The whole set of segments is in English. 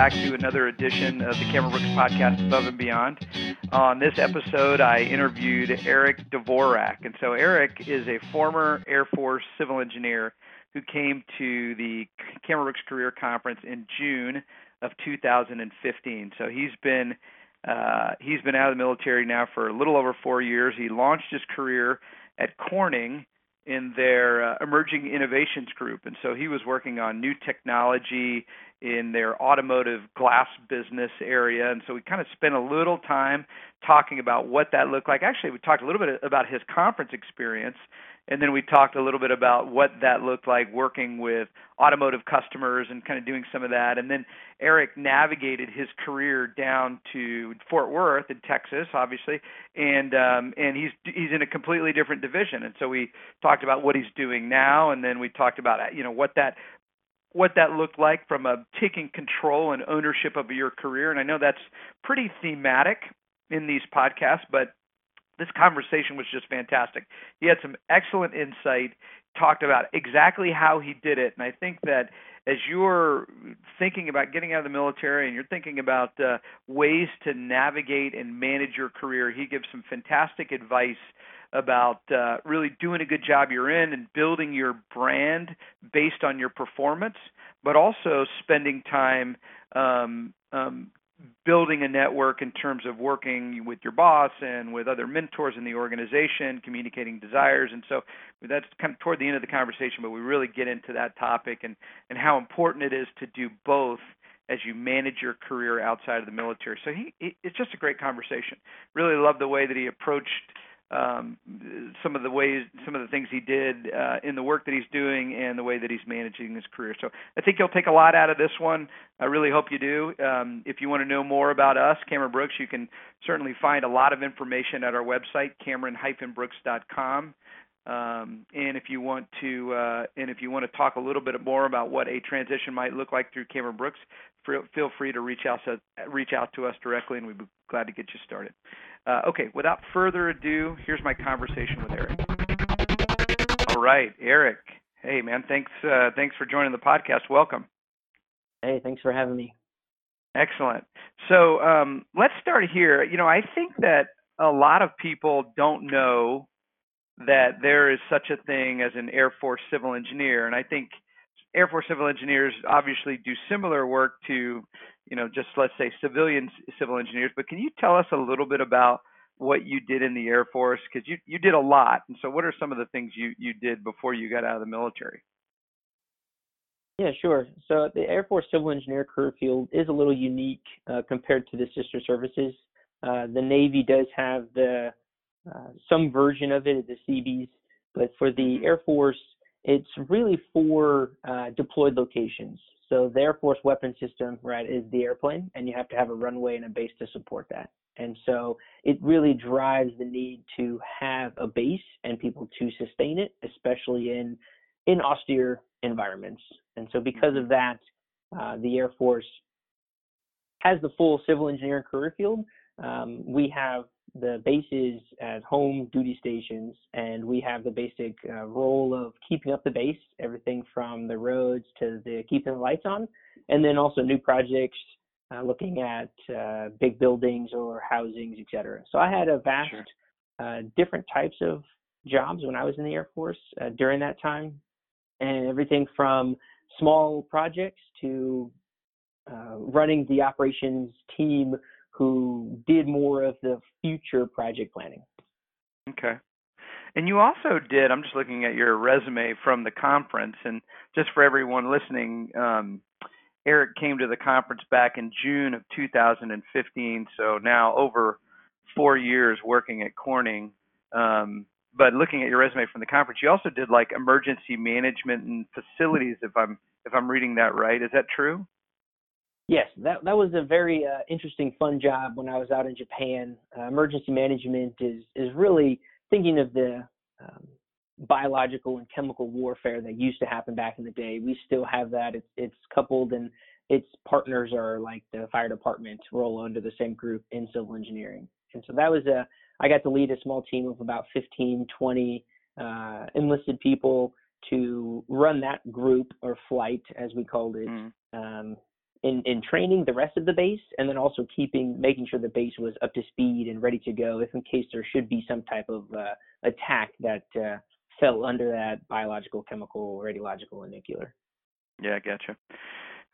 back to another edition of the Cameron Brooks podcast, Above and Beyond. On this episode, I interviewed Eric Dvorak. And so, Eric is a former Air Force civil engineer who came to the Cameron Brooks Career Conference in June of 2015. So, he's been uh, he's been out of the military now for a little over four years. He launched his career at Corning in their uh, emerging innovations group. And so he was working on new technology in their automotive glass business area. And so we kind of spent a little time talking about what that looked like. Actually, we talked a little bit about his conference experience and then we talked a little bit about what that looked like working with automotive customers and kind of doing some of that. And then Eric navigated his career down to Fort Worth in Texas, obviously, and um, and he's he's in a completely different division. And so we talked about what he's doing now, and then we talked about you know what that what that looked like from a taking control and ownership of your career. And I know that's pretty thematic in these podcasts, but this conversation was just fantastic. He had some excellent insight, talked about exactly how he did it, and I think that as you're thinking about getting out of the military and you're thinking about uh, ways to navigate and manage your career, he gives some fantastic advice about uh, really doing a good job you're in and building your brand based on your performance, but also spending time um, um, building a network in terms of working with your boss and with other mentors in the organization, communicating desires. And so that's kind of toward the end of the conversation, but we really get into that topic and, and how important it is to do both as you manage your career outside of the military. So he, he it's just a great conversation. Really love the way that he approached um, some of the ways, some of the things he did uh, in the work that he's doing, and the way that he's managing his career. So I think you'll take a lot out of this one. I really hope you do. Um, if you want to know more about us, Cameron Brooks, you can certainly find a lot of information at our website, Cameron-Brooks.com. Um, and if you want to, uh, and if you want to talk a little bit more about what a transition might look like through Cameron Brooks, feel free to reach out to reach out to us directly, and we'd be glad to get you started. Uh, okay, without further ado, here's my conversation with Eric. All right, Eric. Hey, man, thanks uh, thanks for joining the podcast. Welcome. Hey, thanks for having me. Excellent. So um, let's start here. You know, I think that a lot of people don't know that there is such a thing as an Air Force civil engineer, and I think Air Force civil engineers obviously do similar work to, you know, just let's say civilian civil engineers. But can you tell us a little bit about what you did in the Air Force? Because you you did a lot, and so what are some of the things you you did before you got out of the military? Yeah, sure. So the Air Force civil engineer career field is a little unique uh, compared to the sister services. Uh, the Navy does have the uh, some version of it, at the Seabees, but for the mm-hmm. Air Force, it's really for uh, deployed locations. So the Air Force weapon system, right, is the airplane, and you have to have a runway and a base to support that. And so it really drives the need to have a base and people to sustain it, especially in in austere environments. And so because of that, uh, the Air Force has the full civil engineering career field. Um, we have the bases as home duty stations, and we have the basic uh, role of keeping up the base, everything from the roads to the keeping the lights on, and then also new projects, uh, looking at uh, big buildings or housings, etc. So I had a vast, sure. Uh, different types of jobs when I was in the Air Force uh, during that time, and everything from small projects to uh, running the operations team who did more of the future project planning. Okay. And you also did, I'm just looking at your resume from the conference, and just for everyone listening, um, Eric came to the conference back in June of 2015, so now over four years working at Corning. Um, but looking at your resume from the conference, you also did like emergency management and facilities, if I'm if I'm reading that right. Is that true? Yes, that that was a very uh, interesting, fun job when I was out in Japan. Uh, emergency management is is really thinking of the um, biological and chemical warfare that used to happen back in the day. We still have that. It's it's coupled and its partners are like the fire department roll under the same group in civil engineering. And so that was a I got to lead a small team of about 15, 20 uh, enlisted people to run that group or flight as we called it. Mm. Um, in, in training the rest of the base and then also keeping making sure the base was up to speed and ready to go if in case there should be some type of uh, attack that uh, fell under that biological, chemical, radiological, and nuclear. Yeah, gotcha.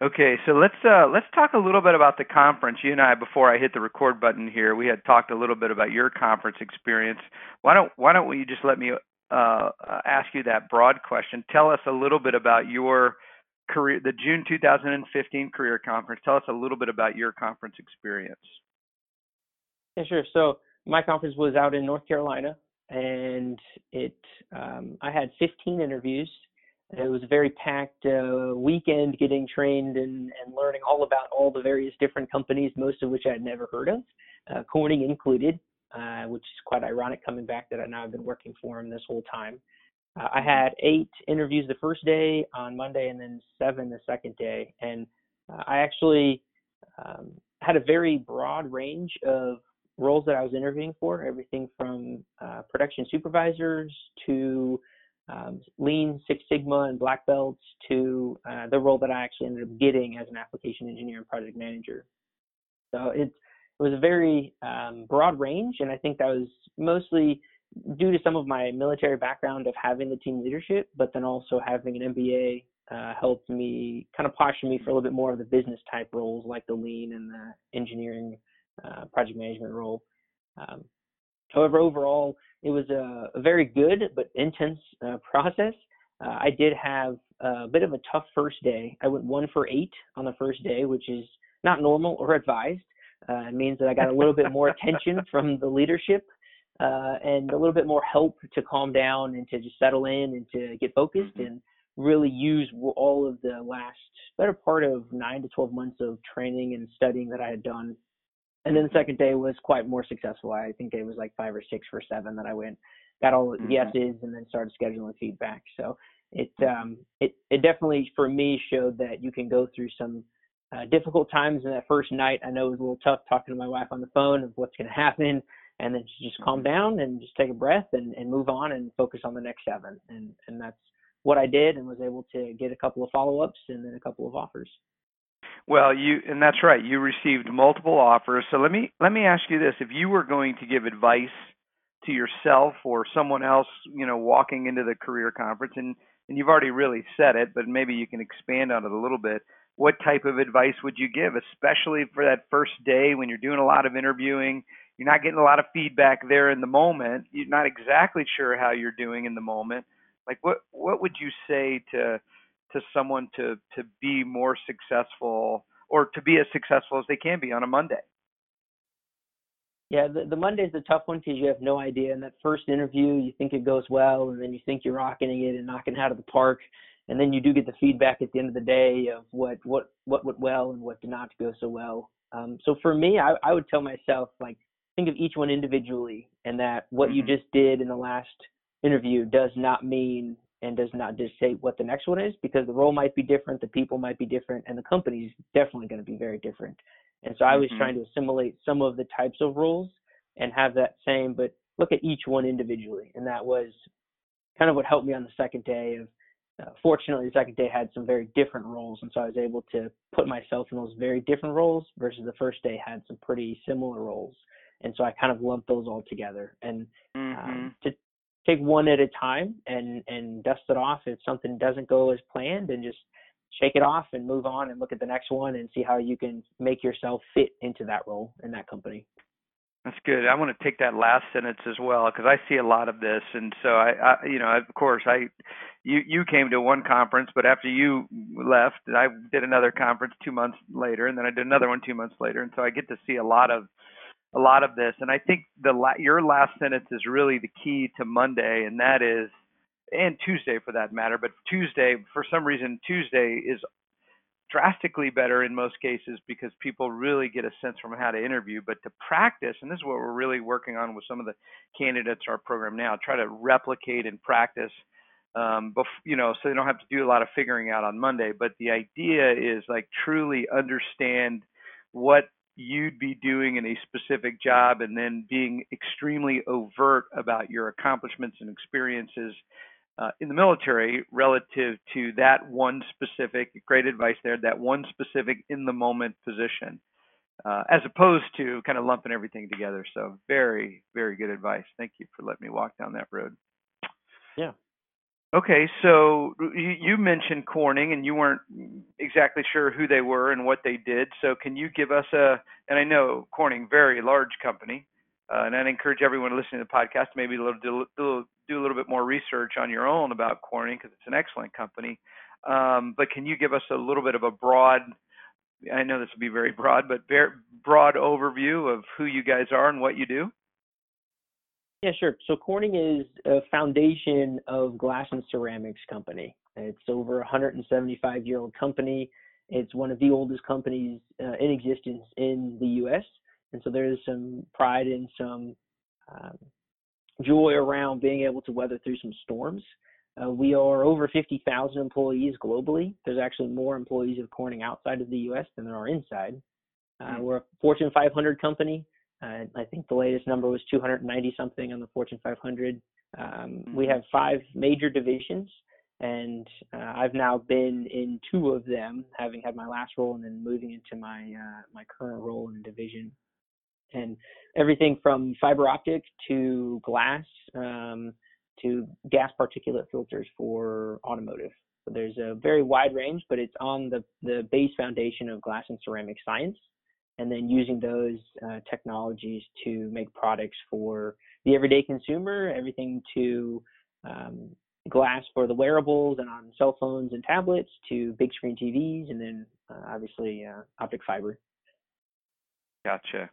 Okay, so let's uh, let's talk a little bit about the conference. You and I, before I hit the record button here, we had talked a little bit about your conference experience. Why don't Why don't you just let me uh, ask you that broad question? Tell us a little bit about your career, the June 2015 career conference. Tell us a little bit about your conference experience. Yeah, sure. So my conference was out in North Carolina, and it um, I had 15 interviews. It was a very packed uh, weekend getting trained and, and learning all about all the various different companies, most of which I had never heard of, uh, Corning included, uh, which is quite ironic coming back that I now have been working for him this whole time. Uh, I had eight interviews the first day on Monday and then seven the second day. And uh, I actually um, had a very broad range of roles that I was interviewing for, everything from uh, production supervisors to um, Lean Six Sigma and black belts to uh, the role that I actually ended up getting as an application engineer and project manager. So it, it was a very um, broad range, and I think that was mostly due to some of my military background of having the team leadership, but then also having an MBA uh, helped me kind of posture me for a little bit more of the business type roles like the lean and the engineering uh, project management role. Um, however, overall, it was a, a very good but intense uh, process. Uh, I did have a bit of a tough first day. I went one for eight on the first day, which is not normal or advised. Uh, it means that I got a little bit more attention from the leadership uh, and a little bit more help to calm down and to just settle in and to get focused mm-hmm. and really use all of the last better part of nine to 12 months of training and studying that I had done. And then the mm-hmm. second day was quite more successful. I think it was like five or six for seven that I went, got all the mm-hmm. yeses, and then started scheduling feedback. So it um, it it definitely for me showed that you can go through some uh, difficult times in that first night. I know it was a little tough talking to my wife on the phone of what's going to happen, and then just calm down and just take a breath and, and move on and focus on the next seven. And and that's what I did and was able to get a couple of follow ups and then a couple of offers. Well, you and that's right. You received multiple offers. So let me let me ask you this: if you were going to give advice to yourself or someone else, you know, walking into the career conference, and and you've already really said it, but maybe you can expand on it a little bit. What type of advice would you give, especially for that first day when you're doing a lot of interviewing? You're not getting a lot of feedback there in the moment. You're not exactly sure how you're doing in the moment. Like what what would you say to to someone to to be more successful or to be as successful as they can be on a Monday? Yeah, the, the Monday's the tough one because you have no idea. In that first interview, you think it goes well, and then you think you're rocking it and knocking it out of the park, and then you do get the feedback at the end of the day of what what what went well and what did not go so well. Um, so for me, I, I would tell myself like think of each one individually and that what you mm-hmm. just did in the last interview does not mean and does not dictate what the next one is because the role might be different, the people might be different, and the company is definitely going to be very different. And so I was mm-hmm. trying to assimilate some of the types of roles and have that same, but look at each one individually. And that was kind of what helped me on the second day of uh, fortunately the second day had some very different roles and so i was able to put myself in those very different roles versus the first day had some pretty similar roles and so I kind of lump those all together and um, mm-hmm. um, to take one at a time and and dust it off if something doesn't go as planned and just shake it off and move on and look at the next one and see how you can make yourself fit into that role in that company. That's good. I want to take that last sentence as well because I see a lot of this, and so I, I, you know, of course, I, you, you came to one conference, but after you left, I did another conference two months later, and then I did another one two months later, and so I get to see a lot of a lot of this. And I think the la- your last sentence is really the key to Monday, and that is, and Tuesday for that matter. But Tuesday, for some reason, Tuesday is drastically better in most cases because people really get a sense from how to interview. But to practice, and this is what we're really working on with some of the candidates our program now, try to replicate and practice. Um, bef- you know, so they don't have to do a lot of figuring out on Monday. But the idea is like truly understand what you'd be doing in a specific job and then being extremely overt about your accomplishments and experiences uh, in the military relative to that one specific, great advice there, that one specific in the moment position, uh, as opposed to kind of lumping everything together. So, very, very good advice. Thank you for letting me walk down that road. Yeah. Okay, so you mentioned Corning, and you weren't exactly sure who they were and what they did. So, can you give us a? And I know Corning, very large company, uh, and I'd encourage everyone listening to the podcast maybe do, do, do a little bit more research on your own about Corning because it's an excellent company. Um, but can you give us a little bit of a broad? I know this will be very broad, but very broad overview of who you guys are and what you do. Yeah, sure. So Corning is a foundation of glass and ceramics company. It's over a 175 year old company. It's one of the oldest companies uh, in existence in the U.S. And so there's some pride and some um, joy around being able to weather through some storms. Uh, we are over 50,000 employees globally. There's actually more employees of Corning outside of the U.S. than there are inside. Uh, hmm. we're a Fortune 500 company. Uh, I think the latest number was 290 something on the Fortune 500. Um, we mm-hmm. have five major divisions, and uh, I've now been in two of them, having had my last role and then moving into my uh, my current role in the division. And everything from fiber optic to glass um, to gas particulate filters for automotive. So there's a very wide range, but it's on the, the base foundation of glass and ceramic science and then using those uh, technologies to make products for the everyday consumer, everything to um, glass for the wearables and on cell phones and tablets to big screen TVs, and then uh, obviously uh, optic fiber. Gotcha.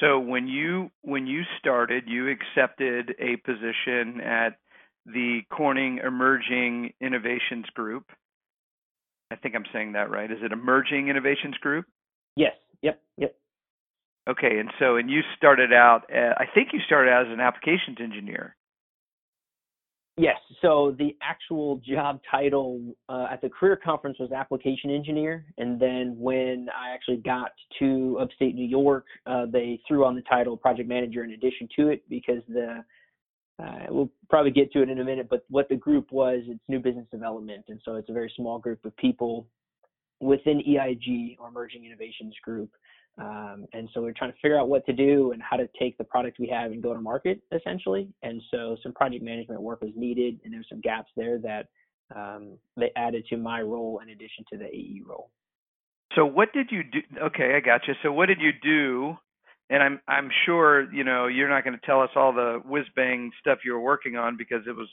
So when you when you started, you accepted a position at the Corning Emerging Innovations Group. I think I'm saying that right. Is it Emerging Innovations Group? Yes. Yep. Yep. Okay, and so and you started out. Uh, I think you started out as an applications engineer. Yes. So the actual job title uh, at the career conference was application engineer, and then when I actually got to upstate New York, uh, they threw on the title project manager in addition to it because the uh, we'll probably get to it in a minute, but what the group was, it's new business development, and so it's a very small group of people within EIG or Emerging Innovations Group. Um, and so we're trying to figure out what to do and how to take the product we have and go to market essentially. And so some project management work was needed, and there's some gaps there that um, they added to my role in addition to the AE role. So what did you do? Okay, I got you. So what did you do? And I'm I'm sure you know you're not going to tell us all the whiz bang stuff you were working on because it was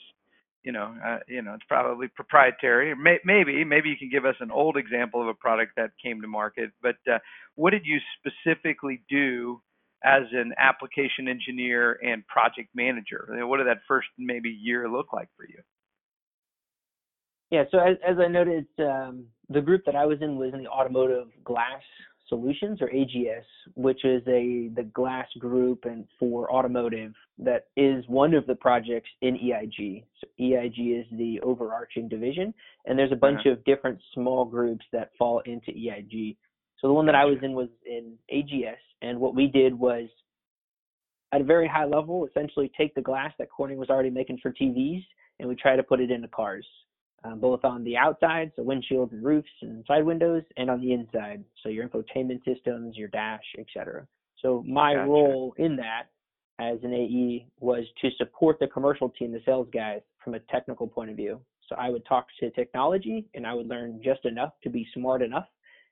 you know, uh, you know, it's probably proprietary. May, maybe, maybe you can give us an old example of a product that came to market. But uh, what did you specifically do as an application engineer and project manager? What did that first maybe year look like for you? Yeah, so as, as I noted, um, the group that I was in was in the automotive glass Solutions or AGS, which is a the glass group and for automotive that is one of the projects in EIG. So EIG is the overarching division, and there's a bunch uh-huh. of different small groups that fall into EIG. So the one that I was in was in AGS, and what we did was at a very high level, essentially take the glass that Corning was already making for TVs, and we try to put it into cars um, both on the outside, so windshields and roofs and side windows, and on the inside, so your infotainment systems, your dash, etc. So my gotcha. role in that as an AE was to support the commercial team, the sales guys, from a technical point of view. So I would talk to technology, and I would learn just enough to be smart enough,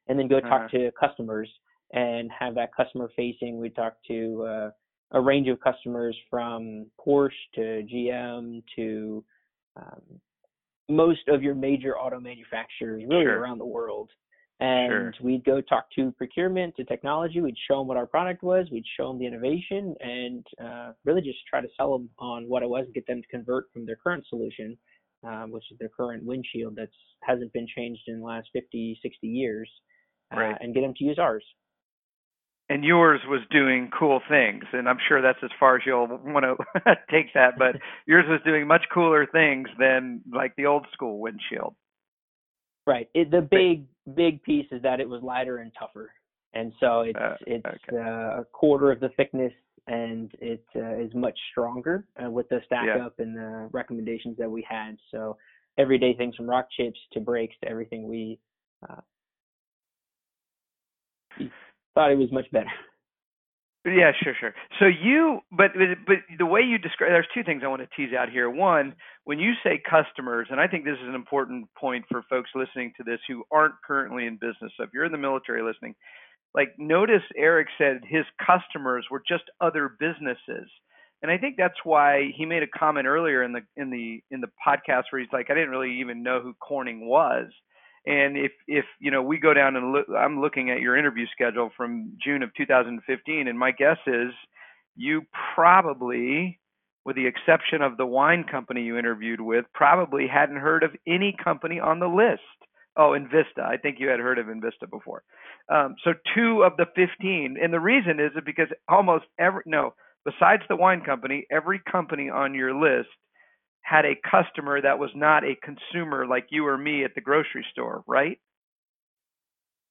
and then go talk uh-huh. to customers and have that customer facing. We talk to uh, a range of customers from Porsche to GM to um, most of your major auto manufacturers really sure. around the world. And sure. we'd go talk to procurement, to technology. We'd show them what our product was. We'd show them the innovation and uh, really just try to sell them on what it was and get them to convert from their current solution, um, which is their current windshield that hasn't been changed in the last 50, 60 years, uh, right. and get them to use ours and yours was doing cool things and i'm sure that's as far as you'll want to take that but yours was doing much cooler things than like the old school windshield right it, the big big piece is that it was lighter and tougher and so it's uh, it's okay. uh, a quarter of the thickness and it uh, is much stronger uh, with the stack Yeah. up and the recommendations that we had. So everyday things from rock chips to breaks to everything we, uh, we thought it was much better. Yeah, sure, sure. So you, but but the way you describe, there's two things I want to tease out here. One, when you say customers, and I think this is an important point for folks listening to this who aren't currently in business. So if you're in the military listening, like notice Eric said his customers were just other businesses. And I think that's why he made a comment earlier in the in the in the podcast where he's like, I didn't really even know who Corning was. And if if you know we go down and look, I'm looking at your interview schedule from June of 2015, and my guess is you probably, with the exception of the wine company you interviewed with, probably hadn't heard of any company on the list. Oh, Invista. I think you had heard of Invista before. Um, so two of the 15, and the reason is because almost every no, besides the wine company, every company on your list had a customer that was not a consumer like you or me at the grocery store, right?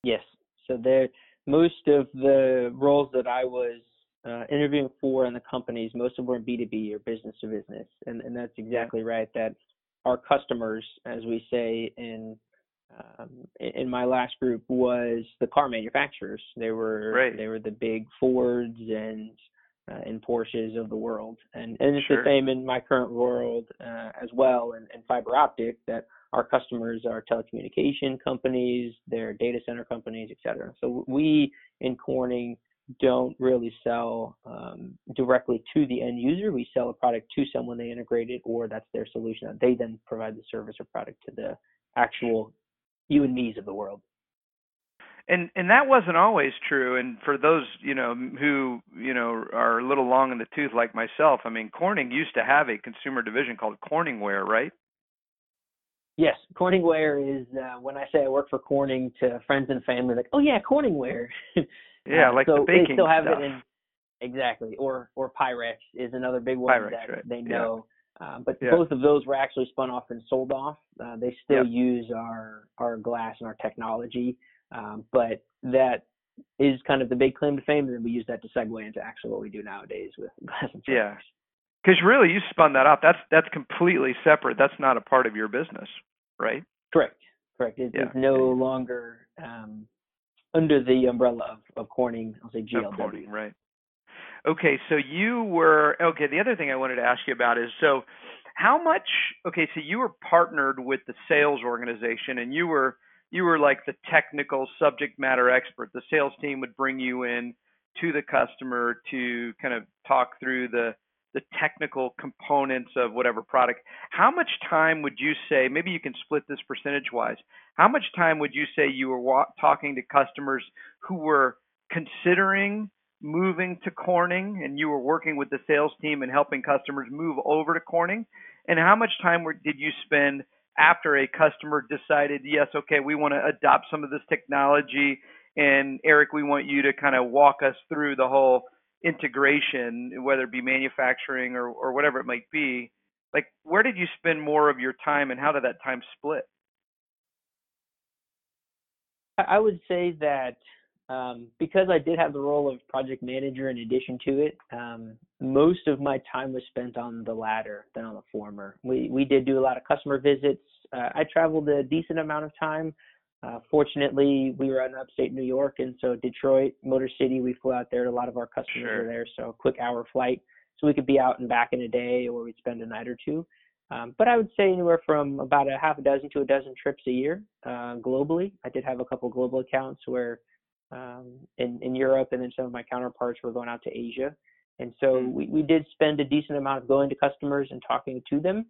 Yes. So there, most of the roles that I was uh, interviewing for in the companies, most of them were B2B or business to business, and and that's exactly right. That our customers, as we say in um, in my last group, was the car manufacturers. They were Right. they were the big Fords and uh, and Porsches of the world, and and it's Sure. the same in my current world uh, as well. And, and fiber optic that our customers are telecommunication companies, they're data center companies, et cetera. So we in Corning don't really sell um, directly to the end user. We sell a product to someone they integrate it, or that's their solution. They then provide the service or product to the actual you and me's of the world. And and that wasn't always true and for those you know who you know are a little long in the tooth like myself i mean corning used to have a consumer division called corningware right Yes, Corningware is uh, when I say I work for Corning to friends and family, like, oh yeah, Corningware. yeah Uh, like so the baking they still have stuff it in exactly, or or Pyrex is another big one Pyrex, that right. they Yeah. know. Uh, but Yeah. both of those were actually spun off and sold off. Uh, they still Yep. use our our glass and our technology, um, but that is kind of the big claim to fame, and then we use that to segue into actually what we do nowadays with glass and Yeah. because really you spun that off that's that's completely separate that's not a part of your business right Correct. Correct. It, Yeah. It's no longer um, under the umbrella of, of Corning, I'll say of Corning, right okay so you were okay the other thing i wanted to ask you about is so how much okay so you were partnered with the sales organization and you were you were like the technical subject matter expert the sales team would bring you in to the customer to kind of talk through the the technical components of whatever product how much time would you say maybe you can split this percentage wise how much time would you say you were wa- talking to customers who were considering moving to Corning and you were working with the sales team and helping customers move over to Corning? And how much time were, did you spend after a customer decided, yes, okay, we want to adopt some of this technology? And Eric, we want you to kind of walk us through the whole integration, whether it be manufacturing or, or whatever it might be. Like, where did you spend more of your time and how did that time split? I would say that um, because I did have the role of project manager in addition to it, um, most of my time was spent on the latter than on the former. We we did do a lot of customer visits. Uh, I traveled a decent amount of time. Uh, fortunately, we were in upstate New York, and so Detroit, Motor City, we flew out there. A lot of our customers Sure. were there, so a quick hour flight, so we could be out and back in a day, or we'd spend a night or two. Um, but I would say anywhere from about a half a dozen to a dozen trips a year uh, globally. I did have a couple global accounts where um, in, in Europe and then some of my counterparts were going out to Asia. And so Mm. we, we did spend a decent amount of going to customers and talking to them.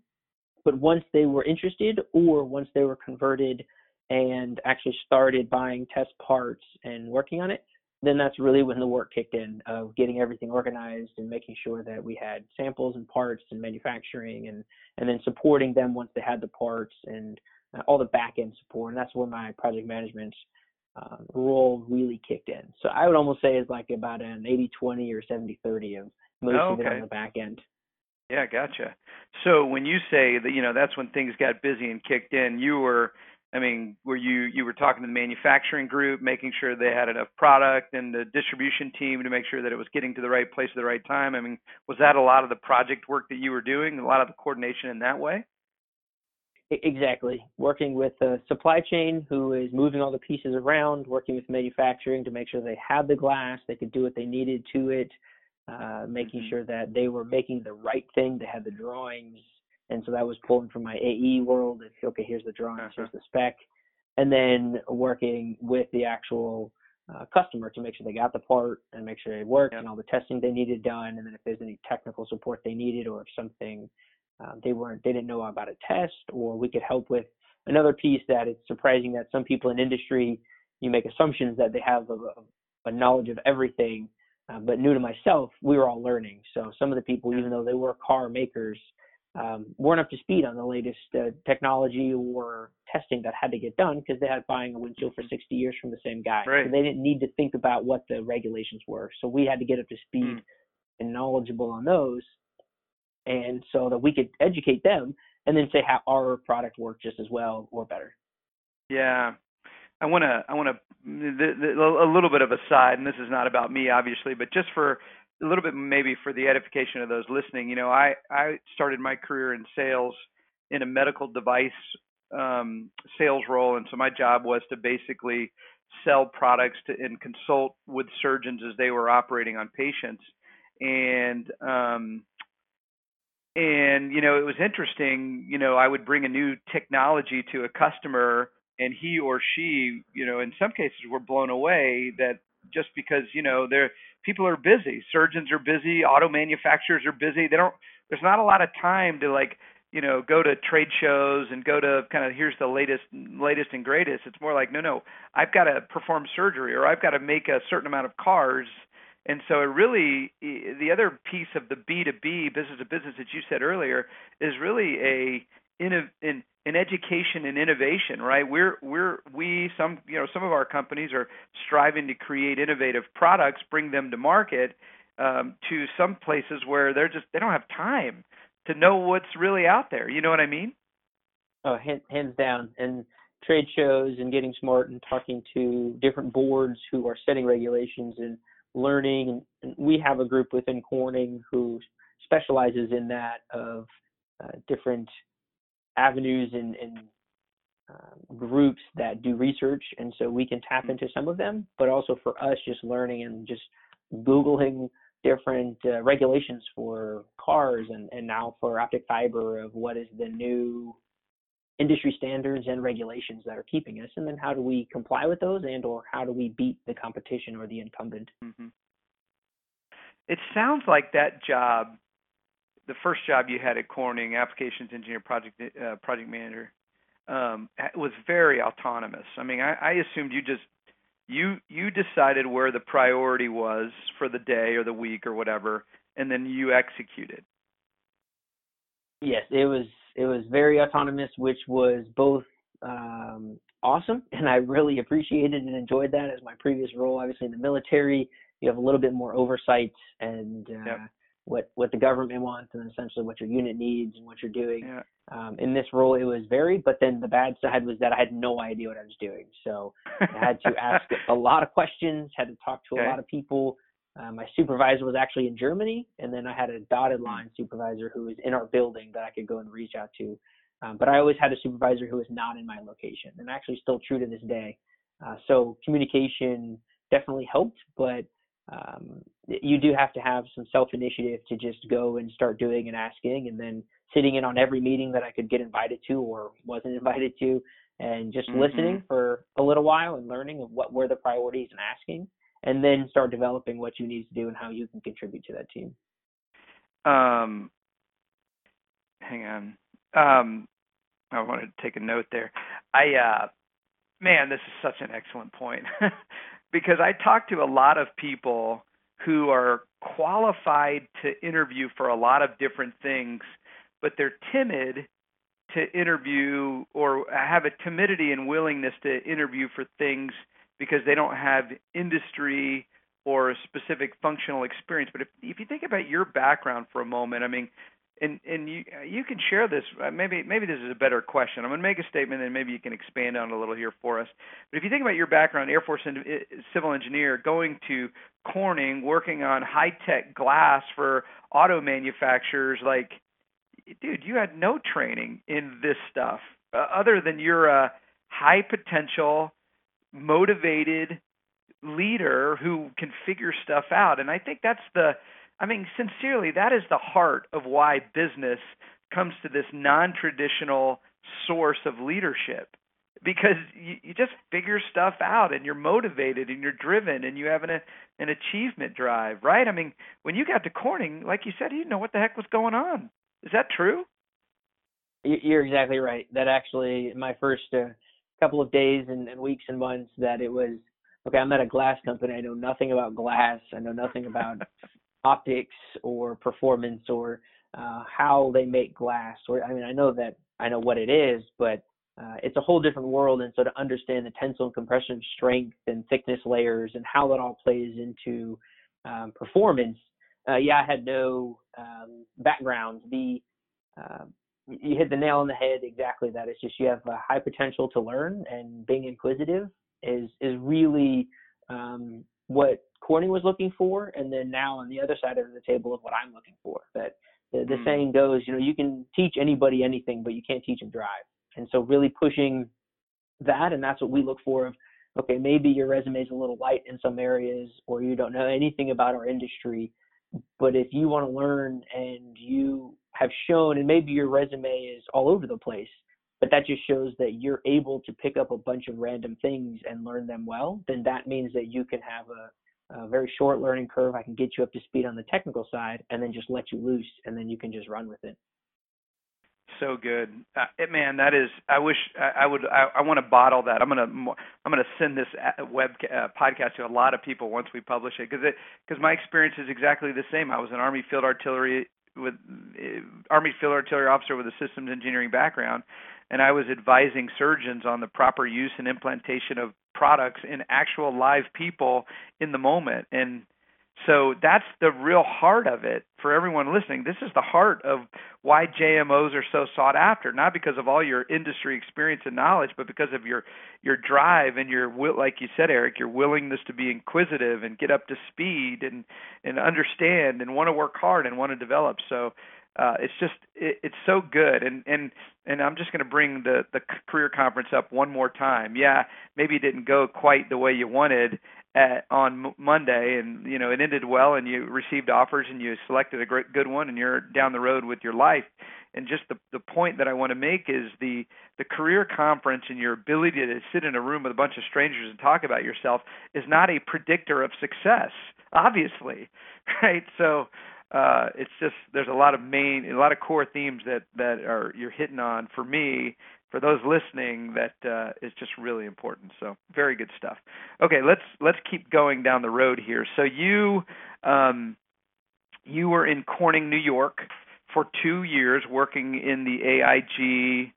But once they were interested or once they were converted and actually started buying test parts and working on it, then that's really when the work kicked in of getting everything organized and making sure that we had samples and parts and manufacturing and and then supporting them once they had the parts and uh, all the back end support. And that's where my project management uh, role really kicked in. So I would almost say it's like about an 80-20 or 70-30 of most Oh, of it on the back end. Yeah, gotcha. So when you say that, you know, that's when things got busy and kicked in, you were, I mean, were you you were talking to the manufacturing group, making sure they had enough product, and the distribution team to make sure that it was getting to the right place at the right time? I mean, was that a lot of the project work that you were doing, a lot of the coordination in that way? Exactly. Working with the supply chain who is moving all the pieces around, working with manufacturing to make sure they had the glass, they could do what they needed to it, uh, making mm-hmm. sure that they were making the right thing, they had the drawings, and so that was pulling from my AE world. If okay, here's the drawings, uh-huh. here's the spec, and then working with the actual uh, customer to make sure they got the part and make sure it worked and all the testing they needed done, and then if there's any technical support they needed or if something uh, they weren't they didn't know about a test or we could help with another piece that it's surprising that some people in industry you make assumptions that they have a, a knowledge of everything uh, but new to myself we were all learning so some of the people even though they were car makers um, weren't up to speed on the latest uh, technology or testing that had to get done because they had buying a windshield for 60 years from the same guy. Right. So they didn't need to think about what the regulations were. So we had to get up to speed mm. and knowledgeable on those, and so that we could educate them and then say how our product worked just as well or better. Yeah. I want to I want to a little bit of a side, and this is not about me, obviously, but just for a little bit maybe for the edification of those listening. You know, I I started my career in sales in a medical device um, sales role, and so my job was to basically sell products to and consult with surgeons as they were operating on patients. And um, and you know, it was interesting. You know, I would bring a new technology to a customer, and he or she, you know, in some cases were blown away that just because you know they're people are busy. Surgeons are busy. Auto manufacturers are busy. They don't. There's not a lot of time to like you know go to trade shows and go to kind of here's the latest latest and greatest. It's more like no no I've got to perform surgery or I've got to make a certain amount of cars. And so it really the other piece of the B2B business to business that you said earlier is really a in, in in education and innovation, right? We're we're we some you know some of our companies are striving to create innovative products, bring them to market um, to some places where they're just they don't have time to know what's really out there. You know what I mean? Oh, hands down. And trade shows and getting smart and talking to different boards who are setting regulations and learning. And we have a group within Corning who specializes in that of uh, different avenues and, and uh, groups that do research, and so we can tap into some of them. But also for us, just learning and just googling different uh, regulations for cars, and and now for optic fiber of what is the new industry standards and regulations that are keeping us, and then how do we comply with those, and or how do we beat the competition or the incumbent? Mm-hmm. It sounds like that job the first job you had at Corning, applications engineer, project uh, project manager, um, was very autonomous. I mean, I, I assumed you just you you decided where the priority was for the day or the week or whatever, and then you executed. Yes, it was it was very autonomous, which was both um, awesome, and I really appreciated and enjoyed that as my previous role. Obviously, in the military, you have a little bit more oversight and uh, yep what what the government wants and essentially what your unit needs and what you're doing. Yeah. Um, in this role, it was varied, but then the bad side was that I had no idea what I was doing. So I had to ask a lot of questions, had to talk to okay. a lot of people. Uh, my supervisor was actually in Germany, and then I had a dotted hmm. line supervisor who was in our building that I could go and reach out to. Um, but I always had a supervisor who was not in my location, and actually still true to this day. Uh, so communication definitely helped, but um, you do have to have some self initiative to just go and start doing and asking, and then sitting in on every meeting that I could get invited to or wasn't invited to, and just mm-hmm. listening for a little while and learning of what were the priorities and asking, and then start developing what you need to do and how you can contribute to that team. Um, hang on. Um, I wanted to take a note there. I, uh, man, this is such an excellent point. because I talk to a lot of people who are qualified to interview for a lot of different things, but they're timid to interview or have a timidity and willingness to interview for things because they don't have industry or specific functional experience. But if if you think about your background for a moment, I mean, and and you you can share this. Uh, maybe maybe this is a better question. I'm going to make a statement, and maybe you can expand on it a little here for us. But if you think about your background, Air Force civil engineer, going to Corning, working on high tech glass for auto manufacturers, like, dude, you had no training in this stuff uh, other than you're a high potential, motivated leader who can figure stuff out. And I think that's the I mean, sincerely, that is the heart of why business comes to this non traditional source of leadership because you, you just figure stuff out and you're motivated and you're driven and you have an an achievement drive, right? I mean, when you got to Corning, like you said, you didn't know what the heck was going on. Is that true? You're exactly right. That actually, my first uh, couple of days and, and weeks and months, that it was okay. I'm at a glass company. I know nothing about glass. I know nothing about optics or performance or uh, how they make glass. Or I mean, I know that I know what it is, but uh, it's a whole different world. And so to understand the tensile and compression strength and thickness layers and how that all plays into um, performance, uh, yeah, I had no um, background. The uh, you hit the nail on the head exactly that. It's just you have a high potential to learn, and being inquisitive is is really um, what Corning was looking for, and then now on the other side of the table of what I'm looking for. That the, the mm. saying goes, you know, you can teach anybody anything, but you can't teach them drive. And so really pushing that, and that's what we look for. Of okay, maybe your resume is a little light in some areas, or you don't know anything about our industry, but if you want to learn and you have shown, and maybe your resume is all over the place, but that just shows that you're able to pick up a bunch of random things and learn them well, then that means that you can have a a very short learning curve. I can get you up to speed on the technical side and then just let you loose and then you can just run with it. So good, uh, man. That is. I wish I, I would. I, I want to bottle that. I'm gonna. I'm gonna send this uh, web uh, podcast to a lot of people once we publish it because it because my experience is exactly the same. I was an Army Field Artillery with uh, Army Field Artillery officer with a systems engineering background, and I was advising surgeons on the proper use and implantation of products in actual live people in the moment. And so that's the real heart of it for everyone listening. This is the heart of why JMOs are so sought after, not because of all your industry experience and knowledge, but because of your your drive and your will, like you said, Eric, your willingness to be inquisitive and get up to speed and and understand and want to work hard and want to develop. So uh, it's just it, it's so good and and and I'm just going to bring the the career conference up one more time. Yeah, maybe it didn't go quite the way you wanted at, on Monday, and you know it ended well, and you received offers, and you selected a great good one, and you're down the road with your life. And just the the point that I want to make is the the career conference and your ability to sit in a room with a bunch of strangers and talk about yourself is not a predictor of success, obviously, right? So uh, it's just there's a lot of main a lot of core themes that that are you're hitting on for me for those listening that uh, is just really important so very good stuff okay let's let's keep going down the road here so you um, you were in corning new york for two years working in the aig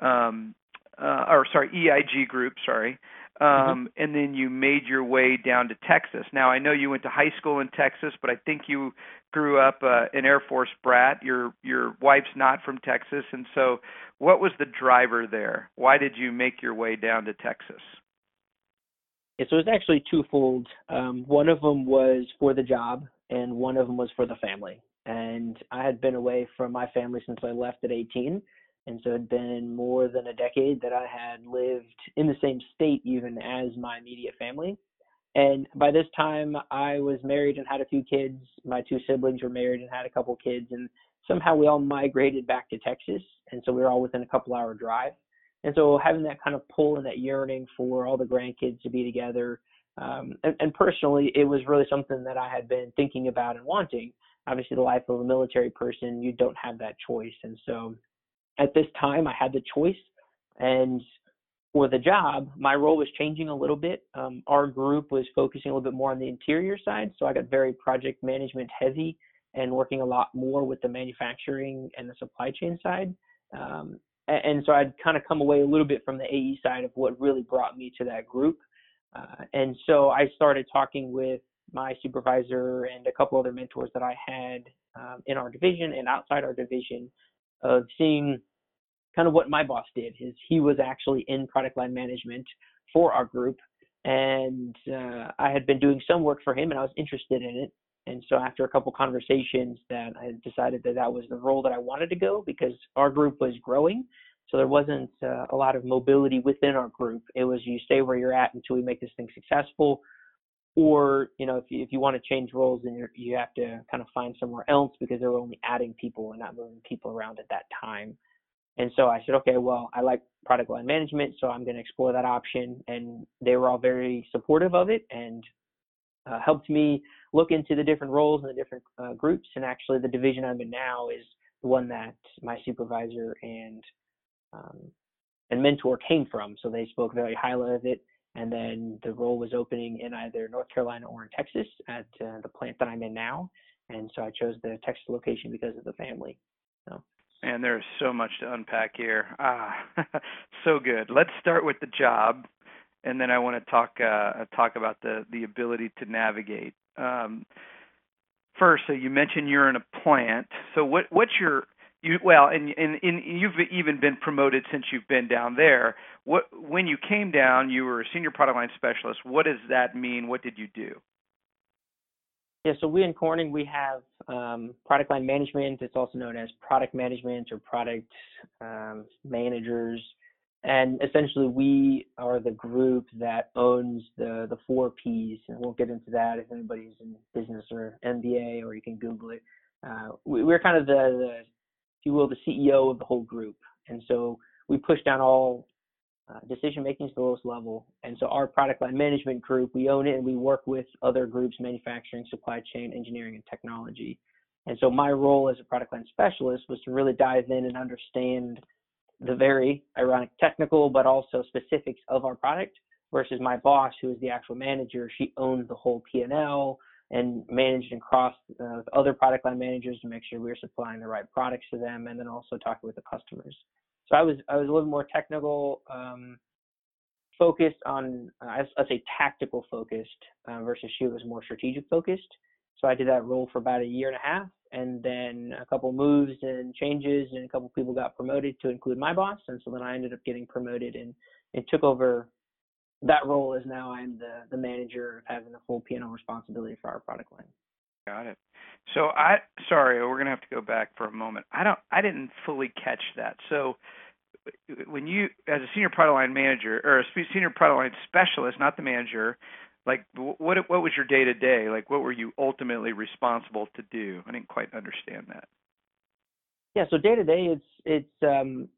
um, uh, or sorry eig group sorry. Um, mm-hmm. and then you made your way down to Texas. Now I know you went to high school in Texas, but I think you grew up uh, an Air Force brat. Your your wife's not from Texas, and so what was the driver there? Why did you make your way down to Texas? Yeah, so it was actually twofold. Um, one of them was for the job, and one of them was for the family. And I had been away from my family since I left at 18 and so it had been more than a decade that I had lived in the same state even as my immediate family. And by this time, I was married and had a few kids. My two siblings were married and had a couple kids, and somehow we all migrated back to Texas. And so we were all within a couple hour drive. And so having that kind of pull and that yearning for all the grandkids to be together, um, and, and personally, it was really something that I had been thinking about and wanting. Obviously, the life of a military person, you don't have that choice. And so at this time, I had the choice, and for the job, my role was changing a little bit. Um, our group was focusing a little bit more on the interior side, so I got very project management heavy and working a lot more with the manufacturing and the supply chain side. Um, and, so I'd kind of come away a little bit from the AE side of what really brought me to that group. Uh, and so I started talking with my supervisor and a couple other mentors that I had um, in our division and outside our division of seeing kind of what my boss did. Is he was actually in product line management for our group, and uh, I had been doing some work for him, and I was interested in it. And so after a couple conversations, that I decided that that was the role that I wanted to go because our group was growing. So there wasn't uh, a lot of mobility within our group. It was you stay where you're at until we make this thing successful, or you know if you if you want to change roles, then you you have to kind of find somewhere else because they're only adding people and not moving people around at that time. And so I said, okay, well, I like product line management, so I'm going to explore that option. And they were all very supportive of it and uh, helped me look into the different roles and the different uh, groups. And actually, the division I'm in now is the one that my supervisor and um, and mentor came from. So they spoke very highly of it. And then the role was opening in either North Carolina or in Texas at uh, the plant that I'm in now. And so I chose the Texas location because of the family. So. And there's so much to unpack here. Ah, so good. Let's start with the job, and then I want to talk uh, talk about the the ability to navigate. Um, first, so you mentioned you're in a plant. So what what's your you well, and, and and you've even been promoted since you've been down there. What when you came down, you were a senior product line specialist. What does that mean? What did you do? Yeah, so we in Corning we have um, product line management. It's also known as product management or product um, managers, and essentially we are the group that owns the the four Ps. And we'll get into that if anybody's in business or MBA, or you can Google it. Uh, we, are kind of the, the, if you will, the CEO of the whole group, and so we push down all uh, decision making to the lowest level. And so our product line management group, we own it and we work with other groups, manufacturing, supply chain, engineering, and technology. And so my role as a product line specialist was to really dive in and understand the very ironic technical, but also specifics of our product versus my boss, who is the actual manager. She owned the whole P&L and managed and crossed uh, with other product line managers to make sure we were supplying the right products to them and then also talking with the customers. So I was I was a little more technical, um, focused on uh, I, would say tactical focused uh, versus she was more strategic focused. So I did that role for about a year and a half, and then a couple moves and changes, and a couple people got promoted to include my boss, and so then I ended up getting promoted and and took over that role. is now I'm the the manager of having the full P&L responsibility for our product line. Got it. So I sorry, we're gonna have to go back for a moment. I don't I didn't fully catch that. So when you as a senior product line manager or a senior product line specialist, not the manager, like what what was your day to day? Like what were you ultimately responsible to do? I didn't quite understand that. Yeah, so day to day it's it's um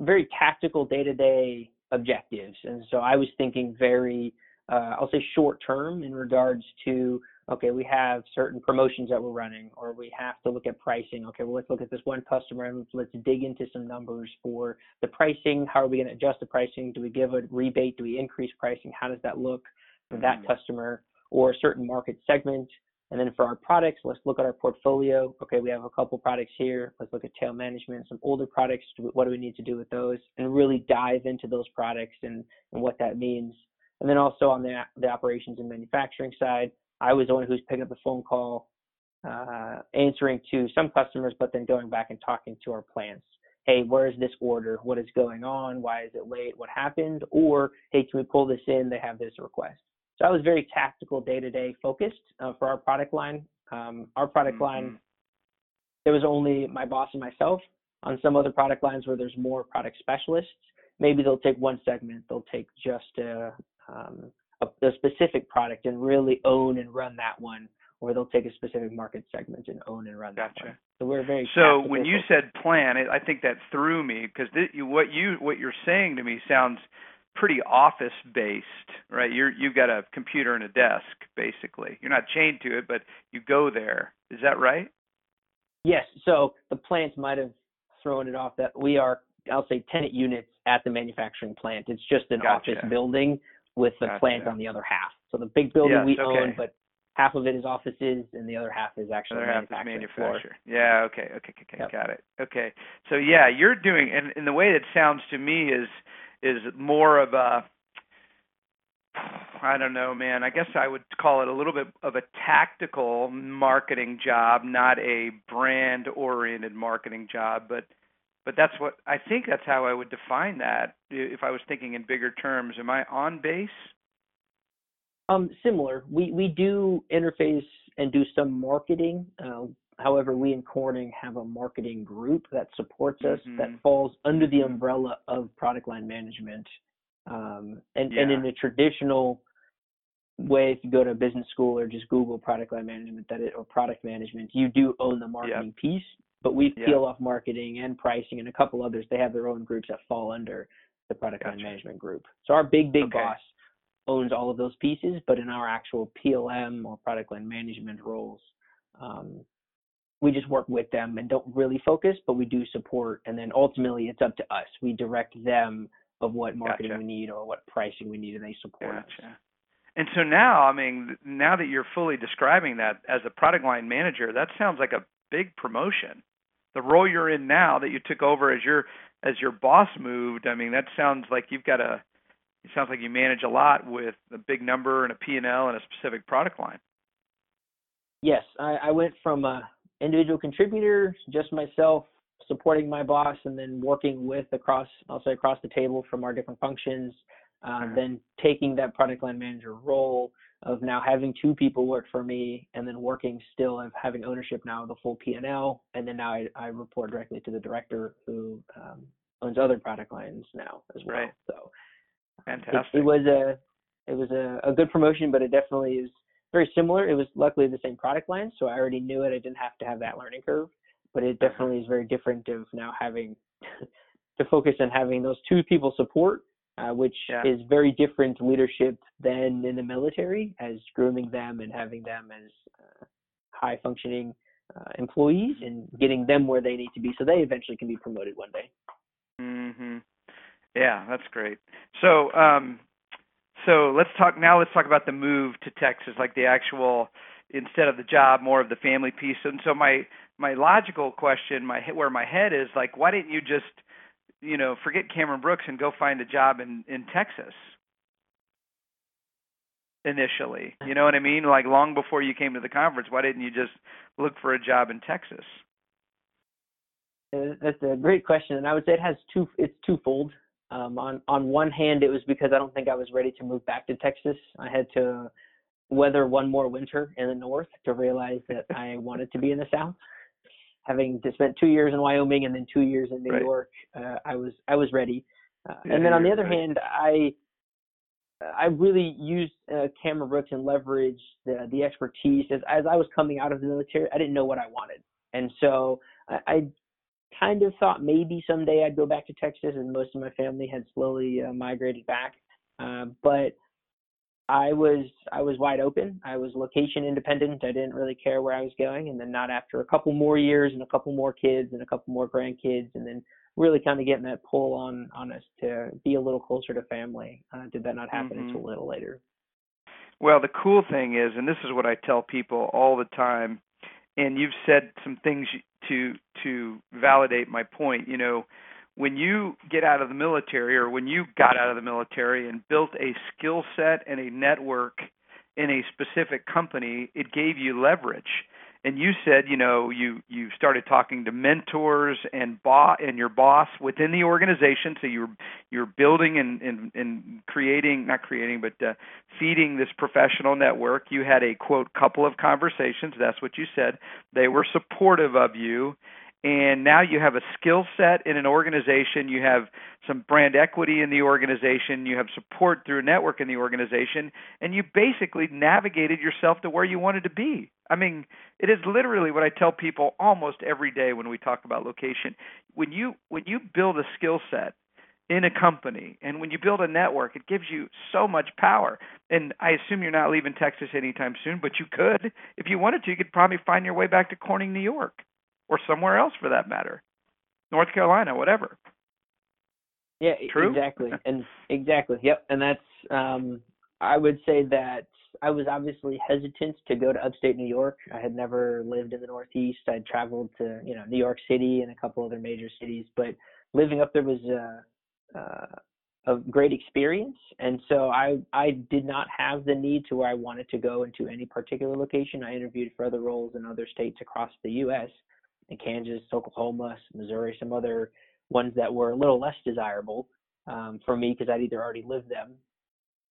very tactical day to day objectives. And so I was thinking very uh, I'll say short term in regards to okay, we have certain promotions that we're running, or we have to look at pricing. Okay, well, let's look at this one customer and let's dig into some numbers for the pricing. How are we going to adjust the pricing? Do we give a rebate? Do we increase pricing? How does that look for that mm-hmm. customer or a certain market segment? And then for our products, let's look at our portfolio. Okay, we have a couple products here. Let's look at tail management, some older products. What do we need to do with those? And really dive into those products and, and what that means. And then also on the, the operations and manufacturing side, I was the one who's picking up the phone call, uh, answering to some customers, but then going back and talking to our plants. Hey, where is this order? What is going on? Why is it late? What happened? Or, hey, can we pull this in? They have this request. So I was very tactical, day to day focused uh, for our product line. Um, our product mm-hmm. line, there was only my boss and myself. On some other product lines where there's more product specialists, maybe they'll take one segment. They'll take just a, um, a, a specific product and really own and run that one, or they'll take a specific market segment and own and run gotcha. that one. So we're very. So when you said plan, I think that threw me because what you what you're saying to me sounds pretty office based, right? You're you've got a computer and a desk basically. You're not chained to it, but you go there. Is that right? Yes. So the plants might have thrown it off that we are I'll say tenant units at the manufacturing plant. It's just an gotcha. office building with the gotcha. plant on the other half. So the big building yes, we okay. own, but half of it is offices and the other half is actually other half. Is manufacturer. Yeah. Okay. Okay. Okay. Yep. Got it. Okay. So yeah, you're doing, and, and the way it sounds to me is is more of a I don't know, man. I guess I would call it a little bit of a tactical marketing job, not a brand oriented marketing job, but but that's what I think that's how I would define that if I was thinking in bigger terms. Am I on base? Um, similar. We we do interface and do some marketing. Uh, however, we in Corning have a marketing group that supports us mm-hmm. that falls under the umbrella of product line management. Um, and, yeah. and in a traditional way, if you go to business school or just Google product line management that it, or product management, you do own the marketing yep. piece. But we yep. peel off marketing and pricing and a couple others. They have their own groups that fall under the product gotcha. line management group. So our big big okay. boss owns all of those pieces, but in our actual PLM or product line management roles, um, we just work with them and don't really focus, but we do support. And then ultimately, it's up to us. We direct them of what marketing gotcha. we need or what pricing we need, and they support gotcha. us. And so now, I mean, now that you're fully describing that as a product line manager, that sounds like a big promotion. The role you're in now that you took over as your as your boss moved, I mean, that sounds like you've got a it sounds like you manage a lot with a big number and a P&L and a specific product line. Yes, I, I went from a individual contributor, just myself, supporting my boss, and then working with across, I'll say across the table from our different functions. Uh, Mhm. Then taking that product line manager role of now having two people work for me, and then working still of having ownership now of the full P&L, and then now I, I report directly to the director who um, owns other product lines now as well. Right. So Fantastic. it, it was a it was a, a good promotion, but it definitely is very similar. It was luckily the same product line, so I already knew it. I didn't have to have that learning curve, but it Uh-huh. definitely is very different of now having to focus on having those two people support, uh, which Yeah. is very different leadership than in the military, as grooming them and having them as uh, high functioning uh, employees and getting them where they need to be, so they eventually can be promoted one day. Mm Mhm. Yeah, that's great. So, um so let's talk now let's talk about the move to Texas, like the actual instead of the job, more of the family piece. And so my my logical question, my where my head is like why didn't you just you know, forget Cameron Brooks and go find a job in in Texas? Initially, you know what I mean? Like long before you came to the conference, why didn't you just look for a job in Texas? Uh, That's a great question, and I would say it has two. It's twofold. Um, on on one hand, it was because I don't think I was ready to move back to Texas. I had to weather one more winter in the north to realize that I wanted to be in the south. Having to spent two years in Wyoming and then two years in New Right. York, uh, I was I was ready. Uh, Yeah, and then on the other right. hand, I I really used uh, Cameron Brooks and leveraged the the expertise as as I was coming out of the military. I didn't know what I wanted, and so I, I kind of thought maybe someday I'd go back to Texas, and most of my family had slowly uh, migrated back. Uh, but I was I was wide open. I was location independent. I didn't really care where I was going. And then not after a couple more years and a couple more kids and a couple more grandkids, and then really kind of getting that pull on on us to be a little closer to family. Uh, did that not happen Mhm. until a little later? Well, the cool thing is, and this is what I tell people all the time, and you've said some things to to validate my point. You know, when you get out of the military, or when you got out of the military and built a skill set and a network in a specific company, it gave you leverage. And you said, you know, you you started talking to mentors and boss and your boss within the organization. So you're you're building and and, and creating, not creating, but uh, feeding this professional network. You had a quote couple of conversations. That's what you said. They were supportive of you, and now you have a skill set in an organization. You have some brand equity in the organization. You have support through a network in the organization, and you basically navigated yourself to where you wanted to be. I mean, it is literally what I tell people almost every day when we talk about location. When you when you build a skill set in a company and when you build a network, it gives you so much power. And I assume you're not leaving Texas anytime soon, but you could if you wanted to. You could probably find your way back to Corning, New York, or somewhere else for that matter, North Carolina, whatever. Yeah, True? exactly, and exactly, yep. And that's um, I would say that I was obviously hesitant to go to upstate New York. I had never lived in the Northeast. I'd traveled to you know New York City and a couple other major cities, but living up there was uh, uh, a great experience, and so I I did not have the need to where I wanted to go into any particular location. I interviewed for other roles in other states across the U.S. in Kansas, Oklahoma, Missouri, some other ones that were a little less desirable um, for me because I'd either already lived them.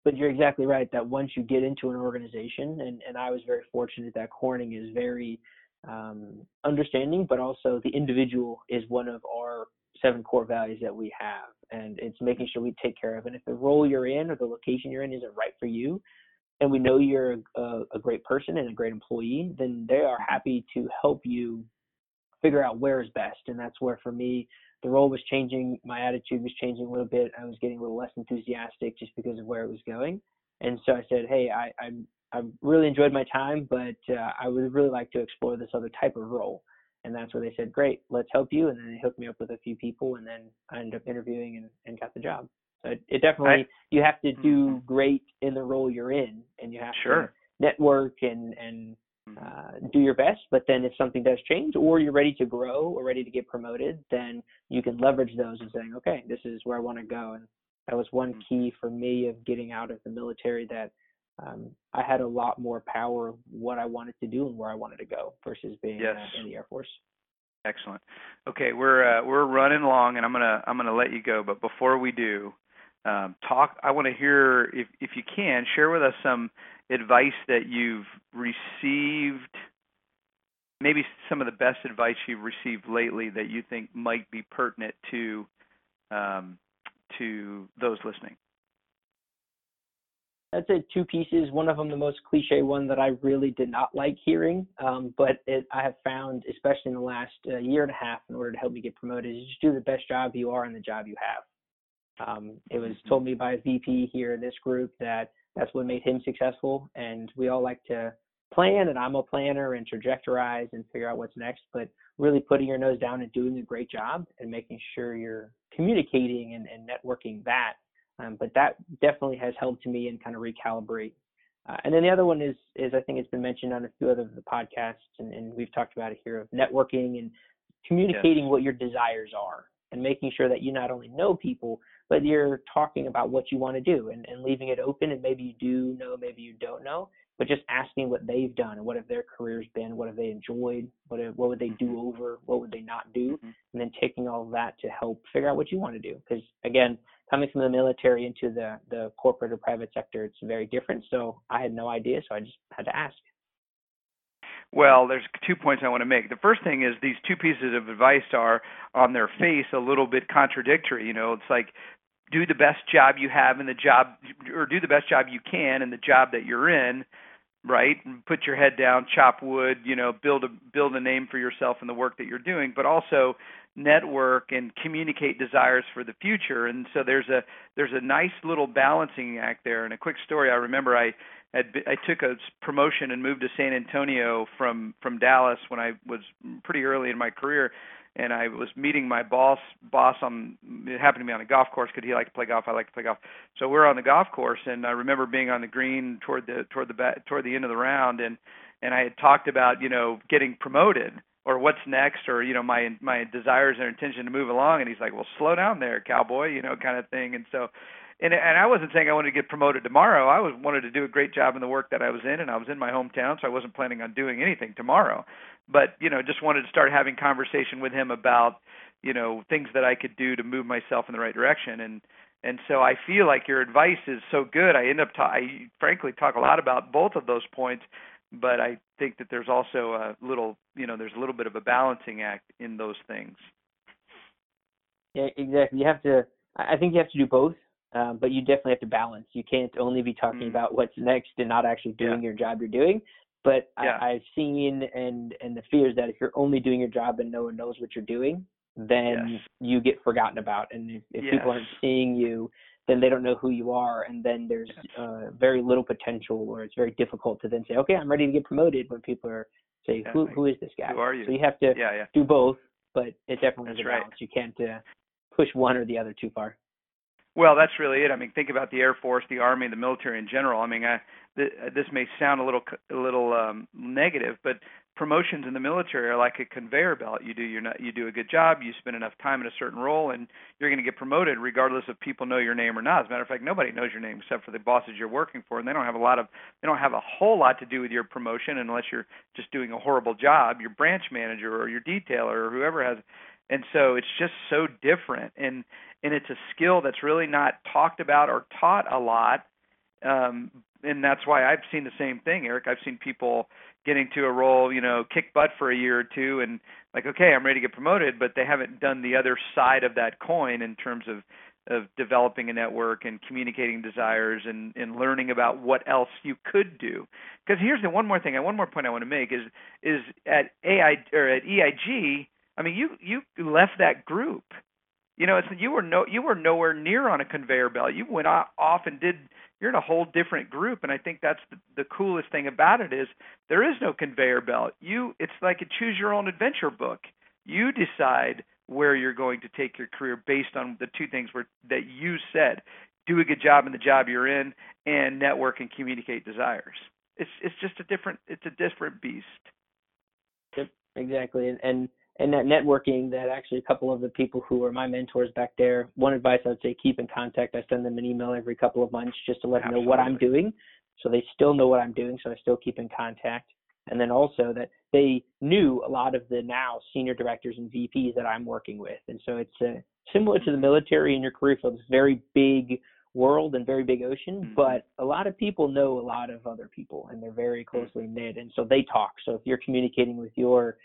But you're exactly right that once you get into an organization, and, and I was very fortunate that Corning is very um, understanding, but also the individual is one of our seven core values that we have, and it's making sure we take care of. And if the role you're in or the location you're in isn't right for you, and we know you're a, a great person and a great employee, then they are happy to help you figure out where is best. And that's where, for me, the role was changing, my attitude was changing a little bit. I was getting a little less enthusiastic just because of where it was going. And so I said, hey, I, I, I really enjoyed my time, but uh, I would really like to explore this other type of role. And that's where they said, great, let's help you. And then they hooked me up with a few people, and then I ended up interviewing and, and got the job. So it, it definitely, I, you have to do mm-hmm. great in the role you're in, and you have sure. to network and, and. Uh, do your best. But then if something does change, or you're ready to grow or ready to get promoted, then you can leverage those and saying, okay, this is where I want to go. And that was one mm-hmm. key for me of getting out of the military that um, I had a lot more power of what I wanted to do and where I wanted to go versus being yes. uh, in the Air Force. Excellent. Okay, we're uh, we're running long, and I'm gonna I'm gonna let you go. But before we do, um, talk. I want to hear if if you can share with us some advice that you've received, maybe some of the best advice you've received lately that you think might be pertinent to um, to those listening? I'd say two pieces. One of them, the most cliche one that I really did not like hearing, um, but it, I have found, especially in the last uh, year and a half, in order to help me get promoted, is just do the best job you are in the job you have. Um, it was mm-hmm. told me by a VP here in this group that that's what made him successful. And we all like to plan, and I'm a planner and trajectorize and figure out what's next. But really putting your nose down and doing a great job and making sure you're communicating and, and networking that. Um, but that definitely has helped to me and kind of recalibrate. Uh, and then the other one is is I think it's been mentioned on a few other of the podcasts, and, and we've talked about it here of networking and communicating yes. what your desires are and making sure that you not only know people, but you're talking about what you want to do and, and leaving it open. And maybe you do know, maybe you don't know, but just asking what they've done and what have their careers been, what have they enjoyed, what have, what would they do over, what would they not do, mm-hmm. and then taking all of that to help figure out what you want to do. Because again, coming from the military into the the corporate or private sector, it's very different. So I had no idea, so I just had to ask. Well, there's two points I want to make. The first thing is these two pieces of advice are on their face a little bit contradictory. You know, it's like do the best job you have in the job or do the best job you can in the job that you're in right put your head down chop wood you know build a build a name for yourself in the work that you're doing but also network and communicate desires for the future and so there's a there's a nice little balancing act there and a quick story i remember i had I took a promotion and moved to San Antonio from from Dallas when I was pretty early in my career and I was meeting my boss boss on it happened to be on a golf course because he liked to play golf I like to play golf. So we're on the golf course and I remember being on the green toward the toward the back, toward the end of the round and and I had talked about you know getting promoted or what's next or you know my my desires and intention to move along and he's like well slow down there cowboy you know kind of thing and so and and I wasn't saying I wanted to get promoted tomorrow. I was wanted to do a great job in the work that I was in, and I was in my hometown, so I wasn't planning on doing anything tomorrow but you know just wanted to start having conversation with him about you know things that I could do to move myself in the right direction and and so I feel like your advice is so good. I end up ta- I frankly talk a lot about both of those points, but I think that there's also a little you know there's a little bit of a balancing act in those things. Yeah, exactly. You have to. I think you have to do both. Um, but you definitely have to balance. You can't only be talking mm. about what's next and not actually doing yeah. your job you're doing. But yeah. I, I've seen and and the fear is that if you're only doing your job and no one knows what you're doing, then yes. you get forgotten about. And if, if yes. people aren't seeing you, then they don't know who you are, and then there's uh, very little potential, or it's very difficult to then say, okay, I'm ready to get promoted. When people are say, who who is this guy? Who are you? So you have to yeah, yeah. do both, but it definitely That's is a right. balance. You can't uh, push one or the other too far. Well, that's really it. I mean, think about the Air Force, the Army, the military in general. I mean, I, th- this may sound a little a little um, negative, but promotions in the military are like a conveyor belt. You do your you do a good job, you spend enough time in a certain role, and you're going to get promoted regardless of people know your name or not. As a matter of fact, nobody knows your name except for the bosses you're working for, and they don't have a lot of they don't have a whole lot to do with your promotion unless you're just doing a horrible job. Your branch manager or your detailer or whoever has, and so it's just so different, and and it's a skill that's really not talked about or taught a lot. Um, and that's why I've seen the same thing, Eric. I've seen people getting to a role, you know, kick butt for a year or two and like, okay, I'm ready to get promoted, but they haven't done the other side of that coin in terms of of developing a network and communicating desires and, and learning about what else you could do. Because here's the one more thing, one more point I want to make is is at AI or at EIG, I mean, you you left that group. You know, it's you were no you were nowhere near on a conveyor belt. You went off and did you're in a whole different group and i think that's the, the coolest thing about it is there is no conveyor belt. You it's like a choose your own adventure book. You decide where you're going to take your career based on the two things where, that you said. Do a good job in the job you're in and network and communicate desires. It's it's just a different it's a different beast. Yep exactly. And, and and that networking that actually a couple of the people who were my mentors back there one advice i would say keep in contact i send them an email every couple of months just to let Absolutely. them know what i'm doing so they still know what i'm doing so i still keep in contact and then also that they knew a lot of the now senior directors and vps that i'm working with and so it's uh, similar to the military in your career field it's very big world and very big ocean mm-hmm. but a lot of people know a lot of other people and they're very mm-hmm. closely knit and so they talk so if you're communicating with your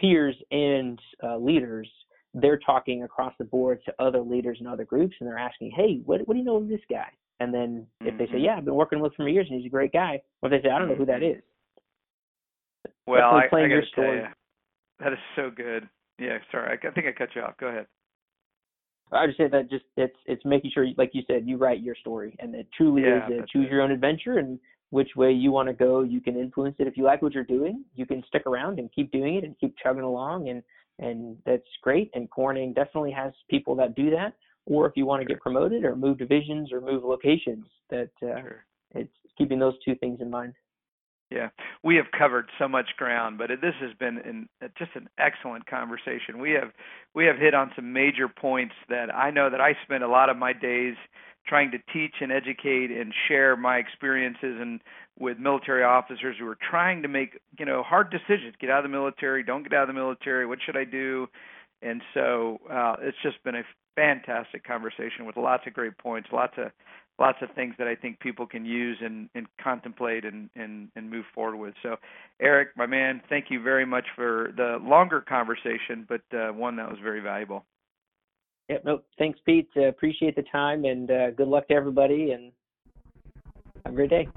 peers and uh, leaders, they're talking across the board to other leaders and other groups, and they're asking, "Hey, what what do you know of this guy?" And then if mm-hmm. they say, mm-hmm. "Yeah, I've been working with him for years, and he's a great guy," or if they say, "I don't know who that mm-hmm. well, I, I your story. You, that is so good. Yeah, sorry, I, I think I cut you off. Go ahead. I just say that just it's it's making sure, like you said, you write your story, and it truly yeah, is a choose it. your own adventure, and which way you want to go. You can influence it. If you like what you're doing, you can stick around and keep doing it and keep chugging along and and that's great. And Corning definitely has people that do that. Or if you want to get promoted or move divisions or move locations, that uh, it's keeping those two things in mind. Yeah, we have covered so much ground, but this has been an, just an excellent conversation. We have we have hit on some major points that I know that I spend a lot of my days trying to teach and educate and share my experiences and with military officers who are trying to make you know hard decisions. Get out of the military. Don't get out of the military. What should i do? And so uh, it's just been a fantastic conversation with lots of great points lots of lots of things that i think people can use and, and contemplate and, and, and move forward with. So eric my man thank you very much for the longer conversation but uh, one that was very valuable Yep. No, thanks, Pete. Uh, appreciate the time and uh, good luck to everybody and have a great day.